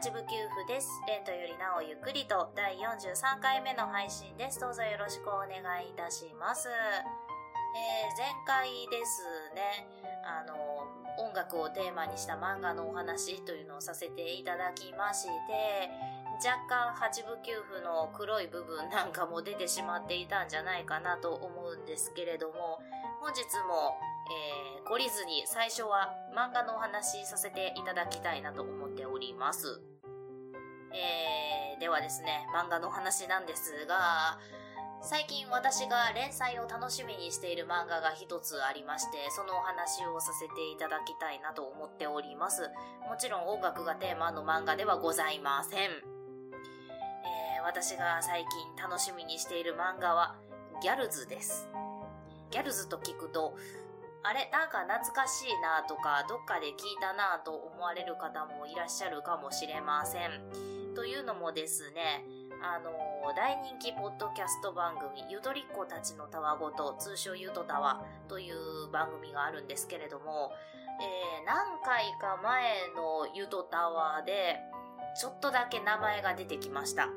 んにちは、八部九夫です。レントよりなおゆっくりと第43回目の配信です。どうぞよろしくお願いいたします。えー、前回ですね、あの、音楽をテーマにした漫画のお話というのをさせていただきまして、若干八部九夫の黒い部分なんかも出てしまっていたんじゃないかなと思うんですけれども、本日もえー、懲りずに最初は漫画のお話させていただきたいなと思っております。えー、ではですね、漫画のお話なんですが、最近私が連載を楽しみにしている漫画が一つありまして、そのお話をさせていただきたいなと思っております。もちろん音楽がテーマの漫画ではございません。えー、私が最近楽しみにしている漫画は、ギャルズです。ギャルズと聞くと、あれなんか懐かしいなとか、どっかで聞いたなと思われる方もいらっしゃるかもしれません。というのもですね、あの、大人気ポッドキャスト番組、ゆとりっ子たちのたわごと、通称ゆとたわという番組があるんですけれども、えー、何回か前のゆとたわで、ちょっとだけ名前が出てきました。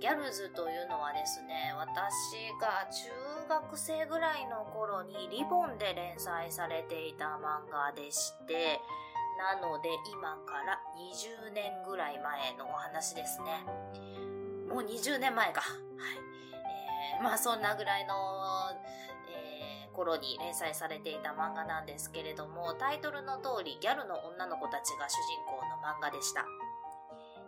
ギャルズというのはですね、私が中学生ぐらいの頃にリボンで連載されていた漫画でして、なので今から20年ぐらい前のお話ですね。もう20年前か。はい。えー、まあそんなぐらいの、えー、頃に連載されていた漫画なんですけれども、タイトルの通りギャルの女の子たちが主人公の漫画でした。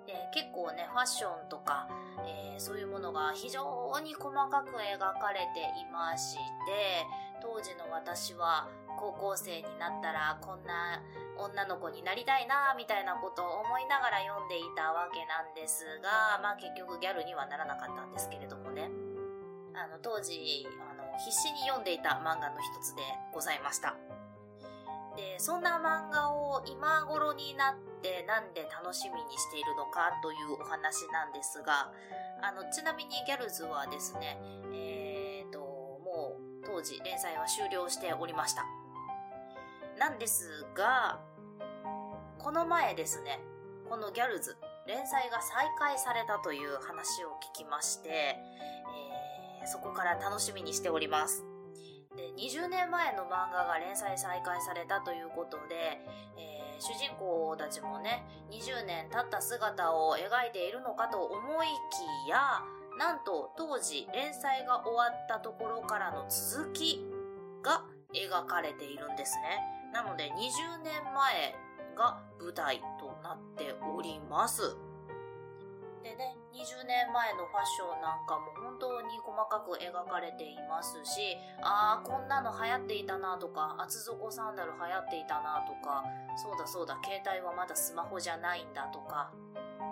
で結構ねファッションとか、えー、そういうものが非常に細かく描かれていまして当時の私は高校生になったらこんな女の子になりたいなみたいなことを思いながら読んでいたわけなんですがまあ結局ギャルにはならなかったんですけれどもねあの当時あの必死に読んでいた漫画の一つでございました。で、そんな漫画を今頃になってなんで楽しみにしているのかというお話なんですが、あの、ちなみにギャルズはですね、えーと、もう当時連載は終了しておりました。なんですが、この前ですね、このギャルズ、連載が再開されたという話を聞きまして、えー、そこから楽しみにしております。で20年前の漫画が連載再開されたということで、えー、主人公たちもね20年経った姿を描いているのかと思いきやなんと当時連載が終わったところからの続きが描かれているんですねなので20年前が舞台となっております。でね、20年前のファッションなんかも本当に細かく描かれていますし、ああ、こんなの流行っていたなとか、厚底サンダル流行っていたなとか、そうだそうだ、携帯はまだスマホじゃないんだとか、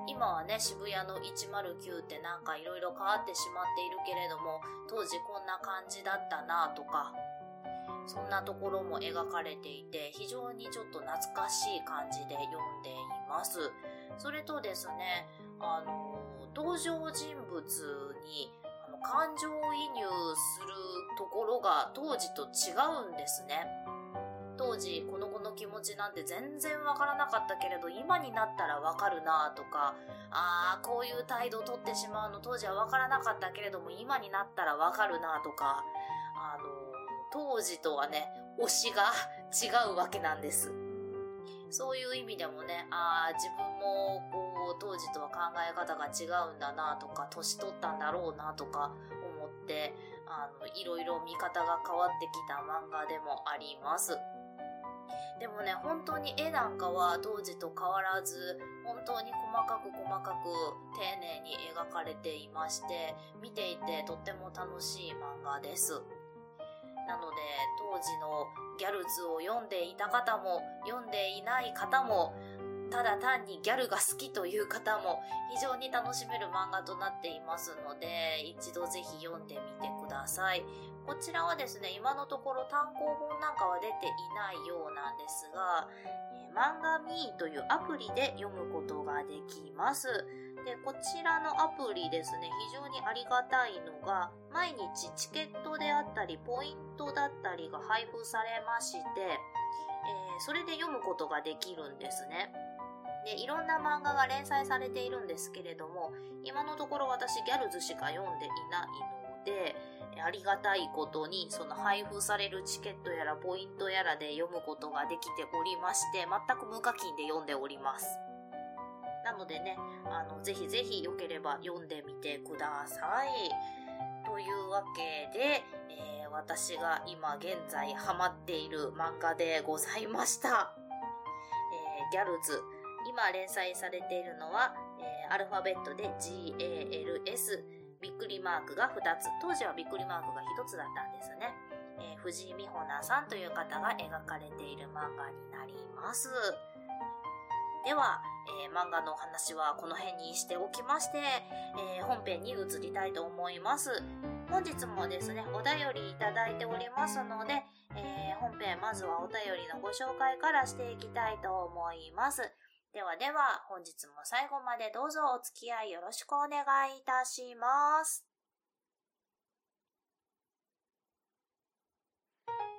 今はね、渋谷の109ってなんか色々変わってしまっているけれども、当時こんな感じだったなとか、そんなところも描かれていて、非常にちょっと懐かしい感じで読んでいます。それとですね、あの、登場人物にあの感情移入するところが当時と違うんですね。当時この子の気持ちなんて全然わからなかったけれど今になったらわかるなとかああこういう態度をとってしまうの当時はわからなかったけれども今になったらわかるなとかあの当時とはね推しが違うわけなんです。そういう意味でもね、ああ、自分もこう、当時とは考え方が違うんだなとか、年取ったんだろうなとか思って、あの、いろいろ見方が変わってきた漫画でもあります。でもね、本当に絵なんかは当時と変わらず、本当に細かく細かく丁寧に描かれていまして、見ていてとっても楽しい漫画です。なので当時のギャルズを読んでいた方も読んでいない方もただ単にギャルが好きという方も非常に楽しめる漫画となっていますので、一度ぜひ読んでみてください。こちらはですね、今のところ単行本なんかは出ていないようなんですが、えー、漫画ミーというアプリで読むことができます。で、こちらのアプリですね、非常にありがたいのが、毎日チケットであったり、ポイントだったりが配布されまして、えー、それで読むことができるんですね。で、いろんな漫画が連載されているんですけれども、今のところ私ギャルズしか読んでいないので、ありがたいことに、その配布されるチケットやらポイントやらで読むことができておりまして、全く無課金で読んでおります。なのでね、あの、ぜひぜひ良ければ読んでみてください。というわけで、えー、私が今現在ハマっている漫画でございました。えー、ギャルズ。今連載されているのは、えー、アルファベットで GALS、びっくりマークが2つ。当時はびっくりマークが1つだったんですね。えー、藤井美穂奈さんという方が描かれている漫画になります。では、えー、漫画のお話はこの辺にしておきまして、えー、本編に移りたいと思います。本日もですね、お便りいただいておりますので、えー、本編まずはお便りのご紹介からしていきたいと思います。ではでは、本日も最後までどうぞお付き合いよろしくお願いいたします。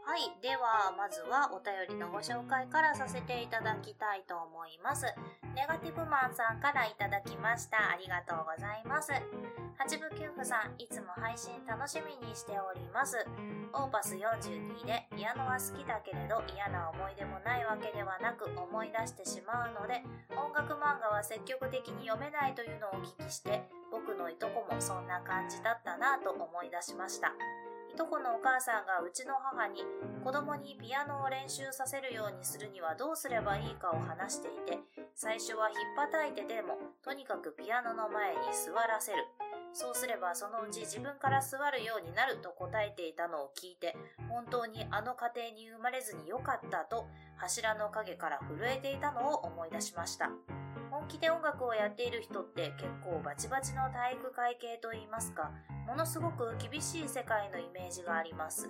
はい。では、まずはお便りのご紹介からさせていただきたいと思います。ネガティブマンさんからいただきました。ありがとうございます。八部九夫さん、いつも配信楽しみにしております。オーパス42で、ピアノは好きだけれど嫌な思い出もないわけではなく思い出してしまうので、音楽漫画は積極的に読めないというのをお聞きして、僕のいとこもそんな感じだったなぁと思い出しました。いとこのお母さんがうちの母に子供にピアノを練習させるようにするにはどうすればいいかを話していて、最初はひっぱたいてでも、とにかくピアノの前に座らせる。そうすればそのうち自分から座るようになると答えていたのを聞いて、本当にあの家庭に生まれずによかったと柱の陰から震えていたのを思い出しました。本気で音楽をやっている人って結構バチバチの体育会系と言いますか、ものすごく厳しい世界のイメージがあります。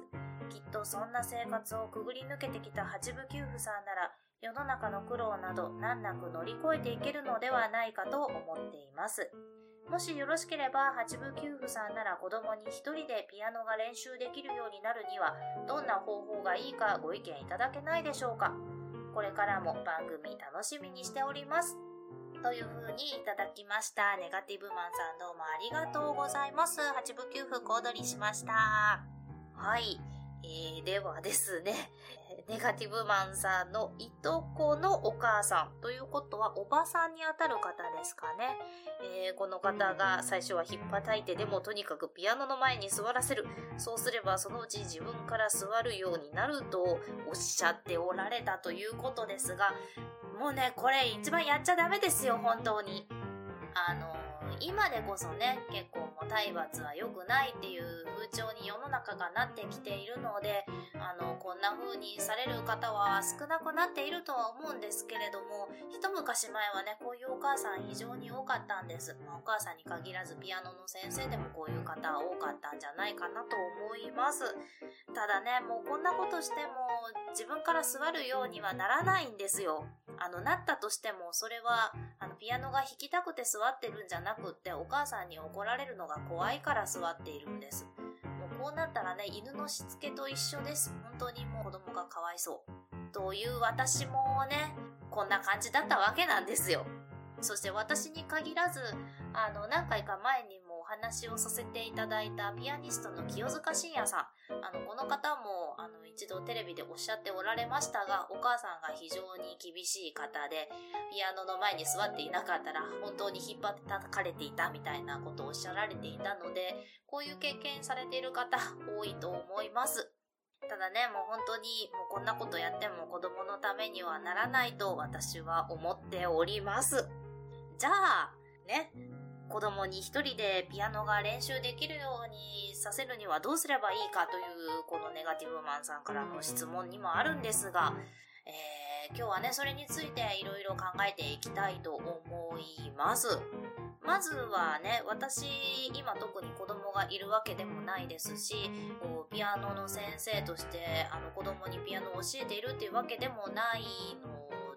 きっとそんな生活をくぐり抜けてきた八部九夫さんなら、世の中の苦労など難なく乗り越えていけるのではないかと思っています。もしよろしければ、八部九夫さんなら子供に一人でピアノが練習できるようになるには、どんな方法がいいかご意見いただけないでしょうか。これからも番組楽しみにしております。という風にいただきました。ネガティブマンさんどうもありがとうございます。八部九夫小躍りしました。はい。えー、ではですね、ネガティブマンさんのいとこのお母さんということはおばさんにあたる方ですかね。えー、この方が最初は引っ叩いてでもとにかくピアノの前に座らせる。そうすればそのうち自分から座るようになるとおっしゃっておられたということですが、もうね、これ一番やっちゃダメですよ、本当に。あの今でこそね、結構も体罰は良くないっていう風潮に世の中がなってきているので、あの、こんな風にされる方は少なくなっているとは思うんですけれども、一昔前はね、こういうお母さん非常に多かったんです。まあ、お母さんに限らずピアノの先生でもこういう方多かったんじゃないかなと思います。ただね、もうこんなことしても自分から座るようにはならないんですよ。あの、なったとしても、それは、あの、ピアノが弾きたくて座ってるんじゃなくって、お母さんに怒られるのが怖いから座っているんです。もうこうなったらね、犬のしつけと一緒です。本当にもう子供がかわいそう。という私もね、こんな感じだったわけなんですよ。そして私に限らず、あの、何回か前にも話をさせていただいたピアニストの清塚信也さん。あの、この方も、あの、一度テレビでおっしゃっておられましたが、お母さんが非常に厳しい方で、ピアノの前に座っていなかったら本当に引っ張って叩かれていたみたいなことをおっしゃられていたので、こういう経験されている方多いと思います。ただね、もう本当にもうこんなことやっても子供のためにはならないと私は思っております。じゃあ、ね、子供に一人でピアノが練習できるようにさせるにはどうすればいいかというこのネガティブマンさんからの質問にもあるんですが、えー、今日はね、それについていろいろ考えていきたいと思います。まずはね、私、今特に子供がいるわけでもないですし、こうピアノの先生として、あの子供にピアノを教えているっていうわけでもない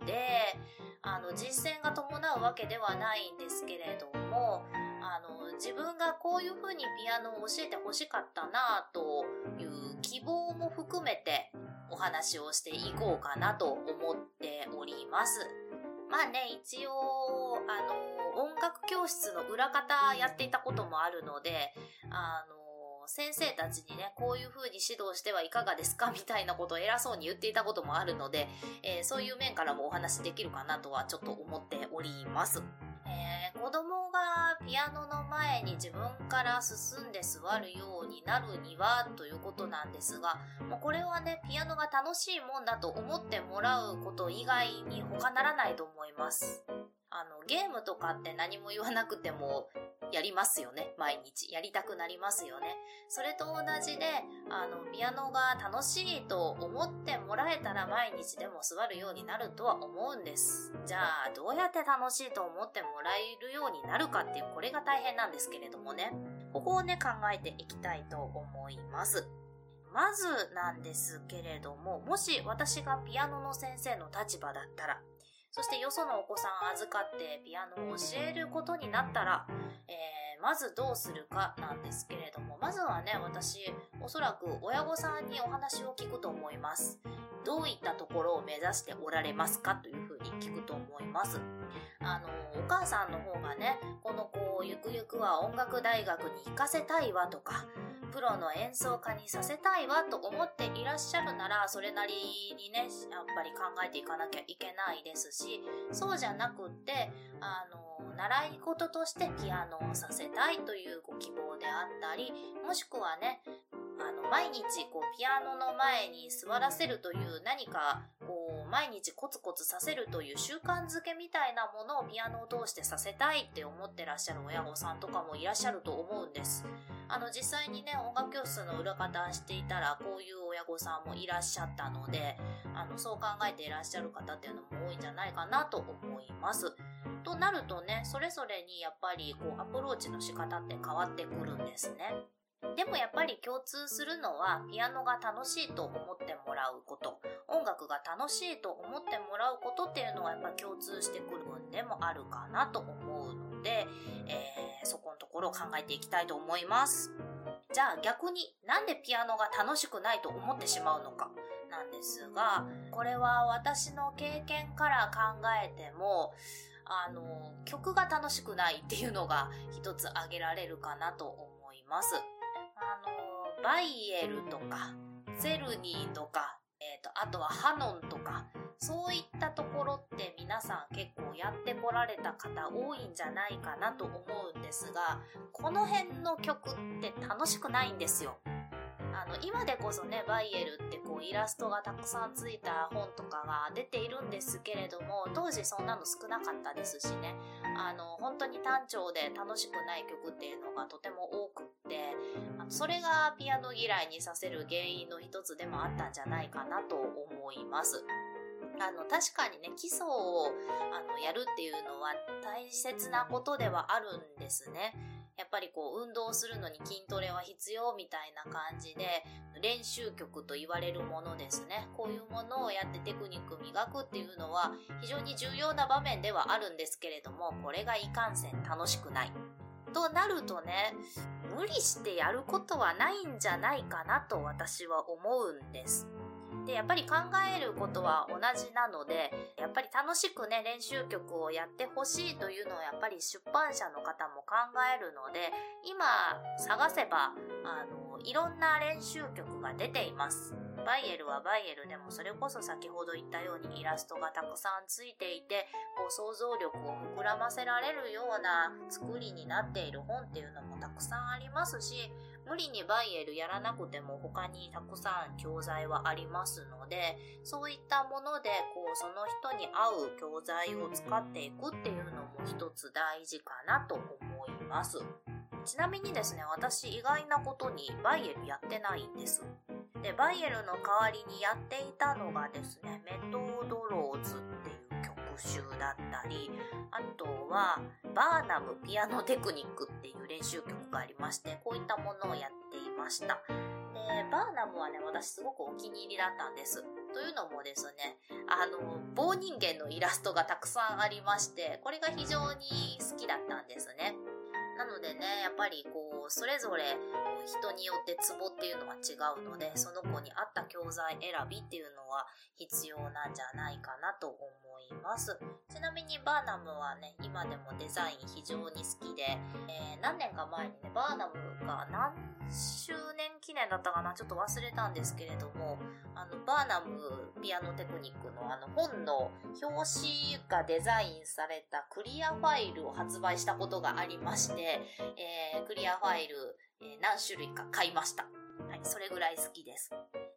ので、あの、実践が伴うわけではないんですけれども、あの、自分がこういう風にピアノを教えて欲しかったなという希望も含めてお話をしていこうかなと思っております。まあね、一応、あの、音楽教室の裏方やっていたこともあるので、あの先生たちにね、こういう風に指導してはいかがですか？みたいなことを偉そうに言っていたこともあるので、えー、そういう面からもお話できるかなとはちょっと思っております。えー、子供がピアノの前に自分から進んで座るようになるにはということなんですが、もうこれはね、ピアノが楽しいもんだと思ってもらうこと以外に他ならないと思います。あの、ゲームとかって何も言わなくてもやりますよね。毎日。やりたくなりますよね。それと同じで、あの、ピアノが楽しいと思ってもらえたら毎日でも座るようになるとは思うんです。じゃあ、どうやって楽しいと思ってもらえるようになるかっていう、これが大変なんですけれどもね。ここをね、考えていきたいと思います。まずなんですけれども、もし私がピアノの先生の立場だったら、そしてよそのお子さん預かってピアノを教えることになったら、えー、まずどうするかなんですけれども、まずはね、私、おそらく親御さんにお話を聞くと思います。どういったところを目指しておられますかというふうに聞くと思います。あの、お母さんの方がね、この子をゆくゆくは音楽大学に行かせたいわとか、プロの演奏家にさせたいわと思っていらっしゃるなら、それなりにね、やっぱり考えていかなきゃいけないですし、そうじゃなくって、あの、習い事としてピアノをさせたいというご希望であったり、もしくはね、あの、毎日こう、ピアノの前に座らせるという何か、こう、毎日コツコツさせるという習慣づけみたいなものをピアノを通してさせたいって思ってらっしゃる親御さんとかもいらっしゃると思うんです。あの、実際にね、音楽教室の裏方していたら、こういう親御さんもいらっしゃったので、あの、そう考えていらっしゃる方っていうのも多いんじゃないかなと思います。となるとね、それぞれにやっぱり、こう、アプローチの仕方って変わってくるんですね。でもやっぱり共通するのはピアノが楽しいと思ってもらうこと、音楽が楽しいと思ってもらうことっていうのはやっぱ共通してくる分でもあるかなと思うので、えー、そこのところを考えていきたいと思います。じゃあ逆になんでピアノが楽しくないと思ってしまうのかなんですが、これは私の経験から考えても、あの、曲が楽しくないっていうのが一つ挙げられるかなと思います。あの、バイエルとか、ゼルニーとか、えっ、ー、と、あとはハノンとか、そういったところって皆さん結構やってこられた方多いんじゃないかなと思うんですが、この辺の曲って楽しくないんですよ。あの、今でこそね、バイエルってこうイラストがたくさんついた本とかが出ているんですけれども、当時そんなの少なかったですしね、あの、本当に単調で楽しくない曲っていうのがとても多くってあの、それがピアノ嫌いにさせる原因の一つでもあったんじゃないかなと思います。あの、確かにね、基礎を、あの、やるっていうのは大切なことではあるんですね。やっぱりこう運動するのに筋トレは必要みたいな感じで練習曲と言われるものですね。こういうものをやってテクニック磨くっていうのは非常に重要な場面ではあるんですけれども、これがいかんせん楽しくない。となるとね、無理してやることはないんじゃないかなと私は思うんです。で、やっぱり考えることは同じなので、やっぱり楽しくね、練習曲をやってほしいというのをやっぱり出版社の方も考えるので、今探せば、あの、いろんな練習曲が出ています。バイエルはバイエルでもそれこそ先ほど言ったようにイラストがたくさんついていて、こう想像力を膨らませられるような作りになっている本っていうのもたくさんありますし、無理にバイエルやらなくても他にたくさん教材はありますので、そういったもので、こう、その人に合う教材を使っていくっていうのも一つ大事かなと思います。ちなみにですね、私意外なことにバイエルやってないんです。で、バイエルの代わりにやっていたのがですね、メトードローズ特集だったり、あとは、バーナムピアノテクニックっていう練習曲がありまして、こういったものをやっていました。で、バーナムはね、私すごくお気に入りだったんです。というのもですね、あの、棒人間のイラストがたくさんありまして、これが非常に好きだったんですね。なのでね、やっぱりこう、それぞれ人によってツボっていうのは違うので、その子に合った教材選びっていうのは必要なんじゃないかなと思います。ちなみにバーナムはね、今でもデザイン非常に好きで、えー、何年か前にね、バーナムが何周年記念だったかな？ちょっと忘れたんですけれども、あの、バーナムピアノテクニックのあの本の表紙がデザインされたクリアファイルを発売したことがありまして、えー、クリアファイル、えー、何種類か買いました。はい、それぐらい好きです。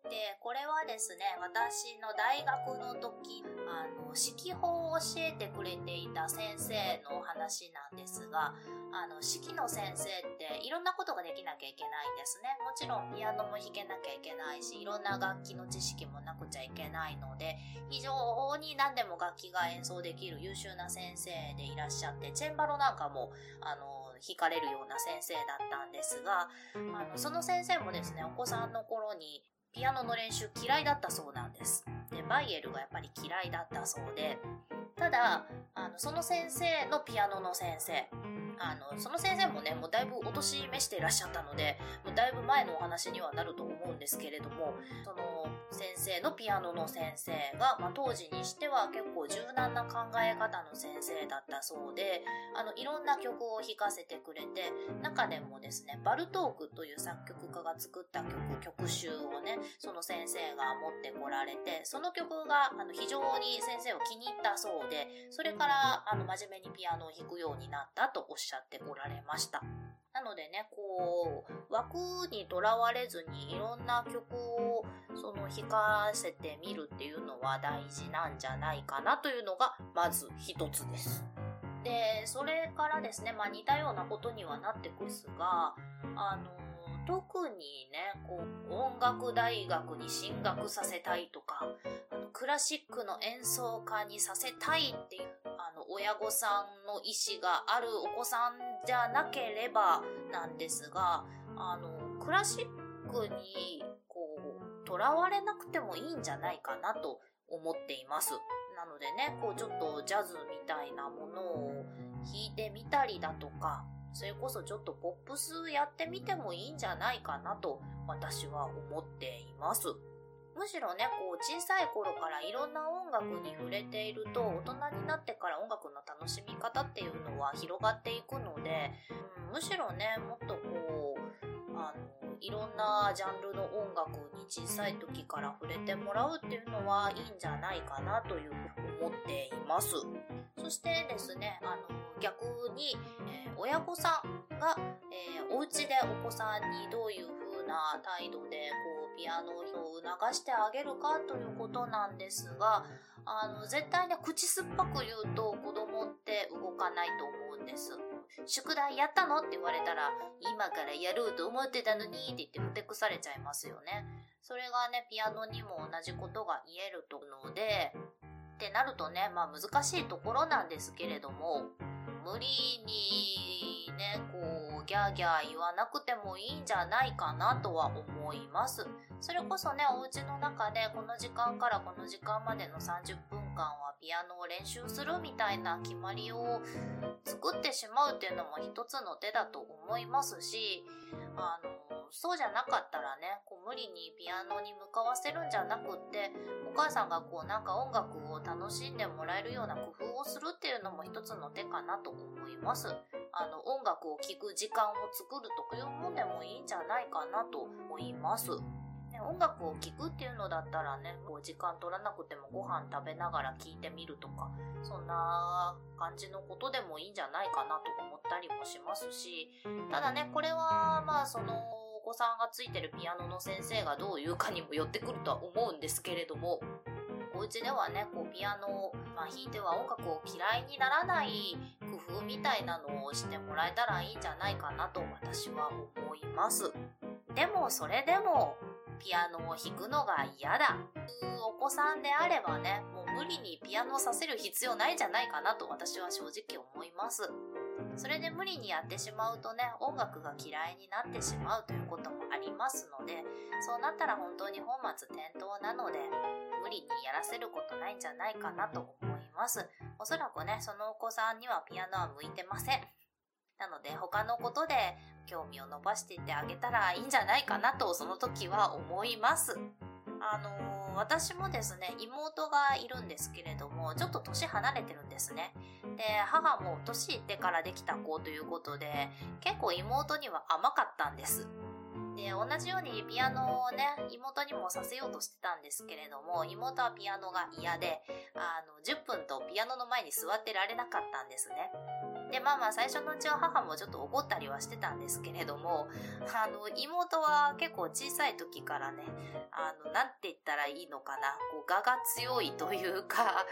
で、これはですね、私の大学の時、あの、指揮法を教えてくれていた先生のお話なんですが、あの、指揮の先生っていろんなことができなきゃいけないんですね。もちろんピアノも弾けなきゃいけないし、いろんな楽器の知識もなくちゃいけないので、非常に何でも楽器が演奏できる優秀な先生でいらっしゃって、チェンバロなんかも、あの、惹かれるような先生だったんですが、あの、その先生もですね、お子さんの頃にピアノの練習嫌いだったそうなんです。で、バイエルがやっぱり嫌いだったそうで、ただ、あの、その先生のピアノの先生、あの、その先生もね、もうだいぶお年召していらっしゃったので、もうだいぶ前のお話にはなると思うんですけれども、その先生のピアノの先生が、まあ、当時にしては結構柔軟な考え方の先生だったそうで、あの、いろんな曲を弾かせてくれて、中でもですね、バルトークという作曲家が作った曲、曲集をね、その先生が持ってこられて、その曲が、あの、非常に先生を気に入ったそうで、それから、あの、真面目にピアノを弾くようになったとおっしゃっておられました。なのでね、こう、枠にとらわれずにいろんな曲をその弾かせてみるっていうのは大事なんじゃないかなというのがまず一つです。で、それからですね、まあ似たようなことにはなってくるんですが、あの、特にね、こう、音楽大学に進学させたいとか、あのクラシックの演奏家にさせたいっていう親御さんの意思があるお子さんじゃなければなんですが、あの、クラシックに、こう、囚われなくてもいいんじゃないかなと思っています。なのでね、こうちょっとジャズみたいなものを弾いてみたりだとか、それこそちょっとポップスやってみてもいいんじゃないかなと私は思っています。むしろね、こう小さい頃からいろんな音楽に触れていると、大人になってから音楽の楽しみ方っていうのは広がっていくので、うん、むしろね、もっとこう、あの、いろんなジャンルの音楽に小さい時から触れてもらうっていうのはいいんじゃないかなというふうに思っています。そしてですね、あの、逆に、えー、親御さんが、えー、お家でお子さんにどういう風な態度で、こう、ピアノを促してあげるかということなんですが、あの、絶対ね、口酸っぱく言うと子供って動かないと思うんです。宿題やったのって言われたら、今からやろうと思ってたのにって言ってふてくされちゃいますよね。それがね、ピアノにも同じことが言えるとので、ってなるとね、まあ難しいところなんですけれども、無理にね、こう、ギャーギャー言わなくてもいいんじゃないかなとは思います。それこそね、お家の中でこの時間からこの時間までの30分間はピアノを練習するみたいな決まりを作ってしまうっていうのも一つの手だと思いますし、あの、そうじゃなかったらね、こう無理にピアノに向かわせるんじゃなくって、お母さんがこうなんか音楽を楽しんでもらえるような工夫をするっていうのも一つの手かなと思います。あの、音楽を聴く時間を作るというもんでもいいんじゃないかなと思います。ね、音楽を聴くっていうのだったらね、こう時間取らなくてもご飯食べながら聴いてみるとか、そんな感じのことでもいいんじゃないかなと思ったりもしますし、ただね、これはまあその、子さんがついてるピアノの先生がどう言うかにもよってくるとは思うんですけれども、お家ではね、こうピアノを、まあ、弾いては音楽を嫌いにならない工夫みたいなのをしてもらえたらいいんじゃないかなと私は思います。でもそれでも、ピアノを弾くのが嫌だ。お子さんであればね、もう無理にピアノをさせる必要ないんじゃないかなと私は正直思います。それで無理にやってしまうとね、音楽が嫌いになってしまうということもありますので、そうなったら本当に本末転倒なので、無理にやらせることないんじゃないかなと思います。おそらくね、そのお子さんにはピアノは向いてません。なので他のことで興味を伸ばしていってあげたらいいんじゃないかなとその時は思います。あのー、私もですね、妹がいるんですけれども、ちょっと年離れてるんですね。で、母も年いってからできた子ということで、結構妹には甘かったんです。で、同じようにピアノをね、妹にもさせようとしてたんですけれども、妹はピアノが嫌で、あの、10分とピアノの前に座ってられなかったんですね。で、まあまあ最初のうちは母もちょっと怒ったりはしてたんですけれども、あの、妹は結構小さい時からね、あの、なんて言ったらいいのかな、こう、我が強いというか、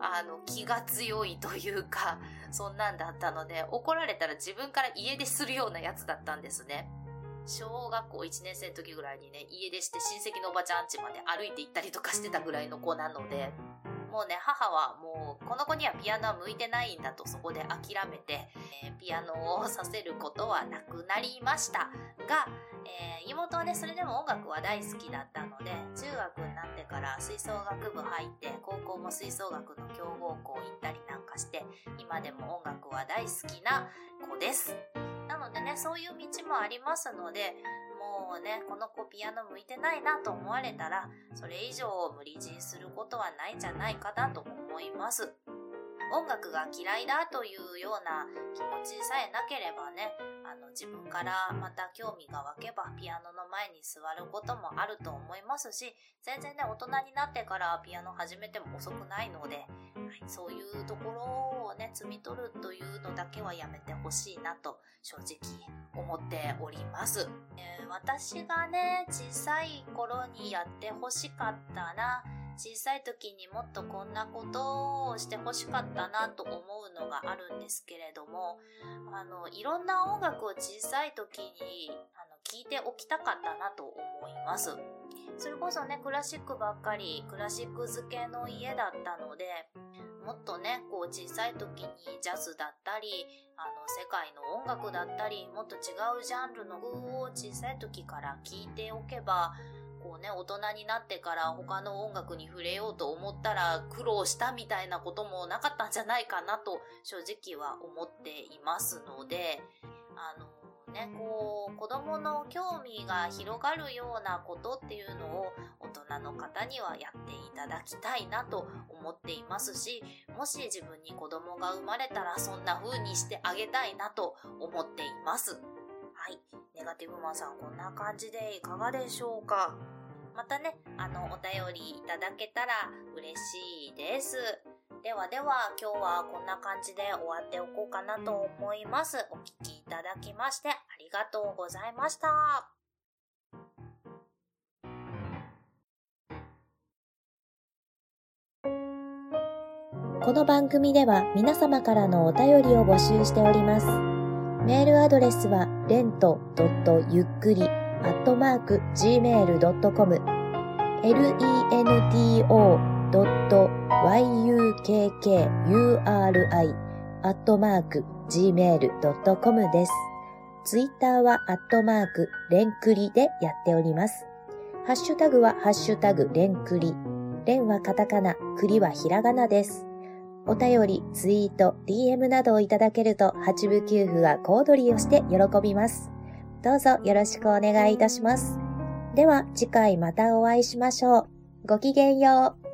あの、気が強いというか、そんなんだったので、怒られたら自分から家出するようなやつだったんですね。小学校1年生の時ぐらいにね、家出して親戚のおばちゃん家まで歩いて行ったりとかしてたぐらいの子なので、もうね、母はもう、この子にはピアノは向いてないんだとそこで諦めて、えー、ピアノをさせることはなくなりました。が、えー、妹はね、それでも音楽は大好きだったので、中学になってから吹奏楽部入って、高校も吹奏楽の強豪校行ったりなんかして、今でも音楽は大好きな子です。なのでね、そういう道もありますので、もうね、この子ピアノ向いてないなと思われたら、それ以上無理強いすることはないんじゃないかなと思います。音楽が嫌いだというような気持ちさえなければね、あの自分からまた興味が湧けばピアノの前に座ることもあると思いますし、全然ね、大人になってからピアノ始めても遅くないので、そういうところをね、摘み取るというのだけはやめてほしいなと正直思っております。えー、私がね、小さい頃にやってほしかったな、小さい時にもっとこんなことをしてほしかったなと思うのがあるんですけれども、あの、いろんな音楽を小さい時に、あの、聞いておきたかったなと思います。それこそね、クラシックばっかり、クラシック漬けの家だったので、もっとね、こう小さい時にジャズだったり、あの、世界の音楽だったり、もっと違うジャンルの曲を小さい時から聴いておけば、こうね、大人になってから他の音楽に触れようと思ったら苦労したみたいなこともなかったんじゃないかなと正直は思っていますので、あのね、こう、子供の興味が広がるようなことっていうのを大人の方にはやっていただきたいなと思っていますし、もし自分に子供が生まれたらそんな風にしてあげたいなと思っています。はい。ネガティブマンさん、こんな感じでいかがでしょうか？またね、あの、お便りいただけたら嬉しいです。ではでは、今日はこんな感じで終わっておこうかなと思います。お聴きいただきましてありがとうございました。この番組では皆様からのお便りを募集しております。メールアドレスは、レントゆっくりアットマーク gmail.com lento.yukkuri アットマーク gmail.com です。ツイッターはアットマークレンクリでやっております。ハッシュタグはハッシュタグレンクリ。レンはカタカナ、クリはひらがなです。お便り、ツイート、DM などをいただけると、八部九符は小躍りをして喜びます。どうぞよろしくお願いいたします。では次回またお会いしましょう。ごきげんよう。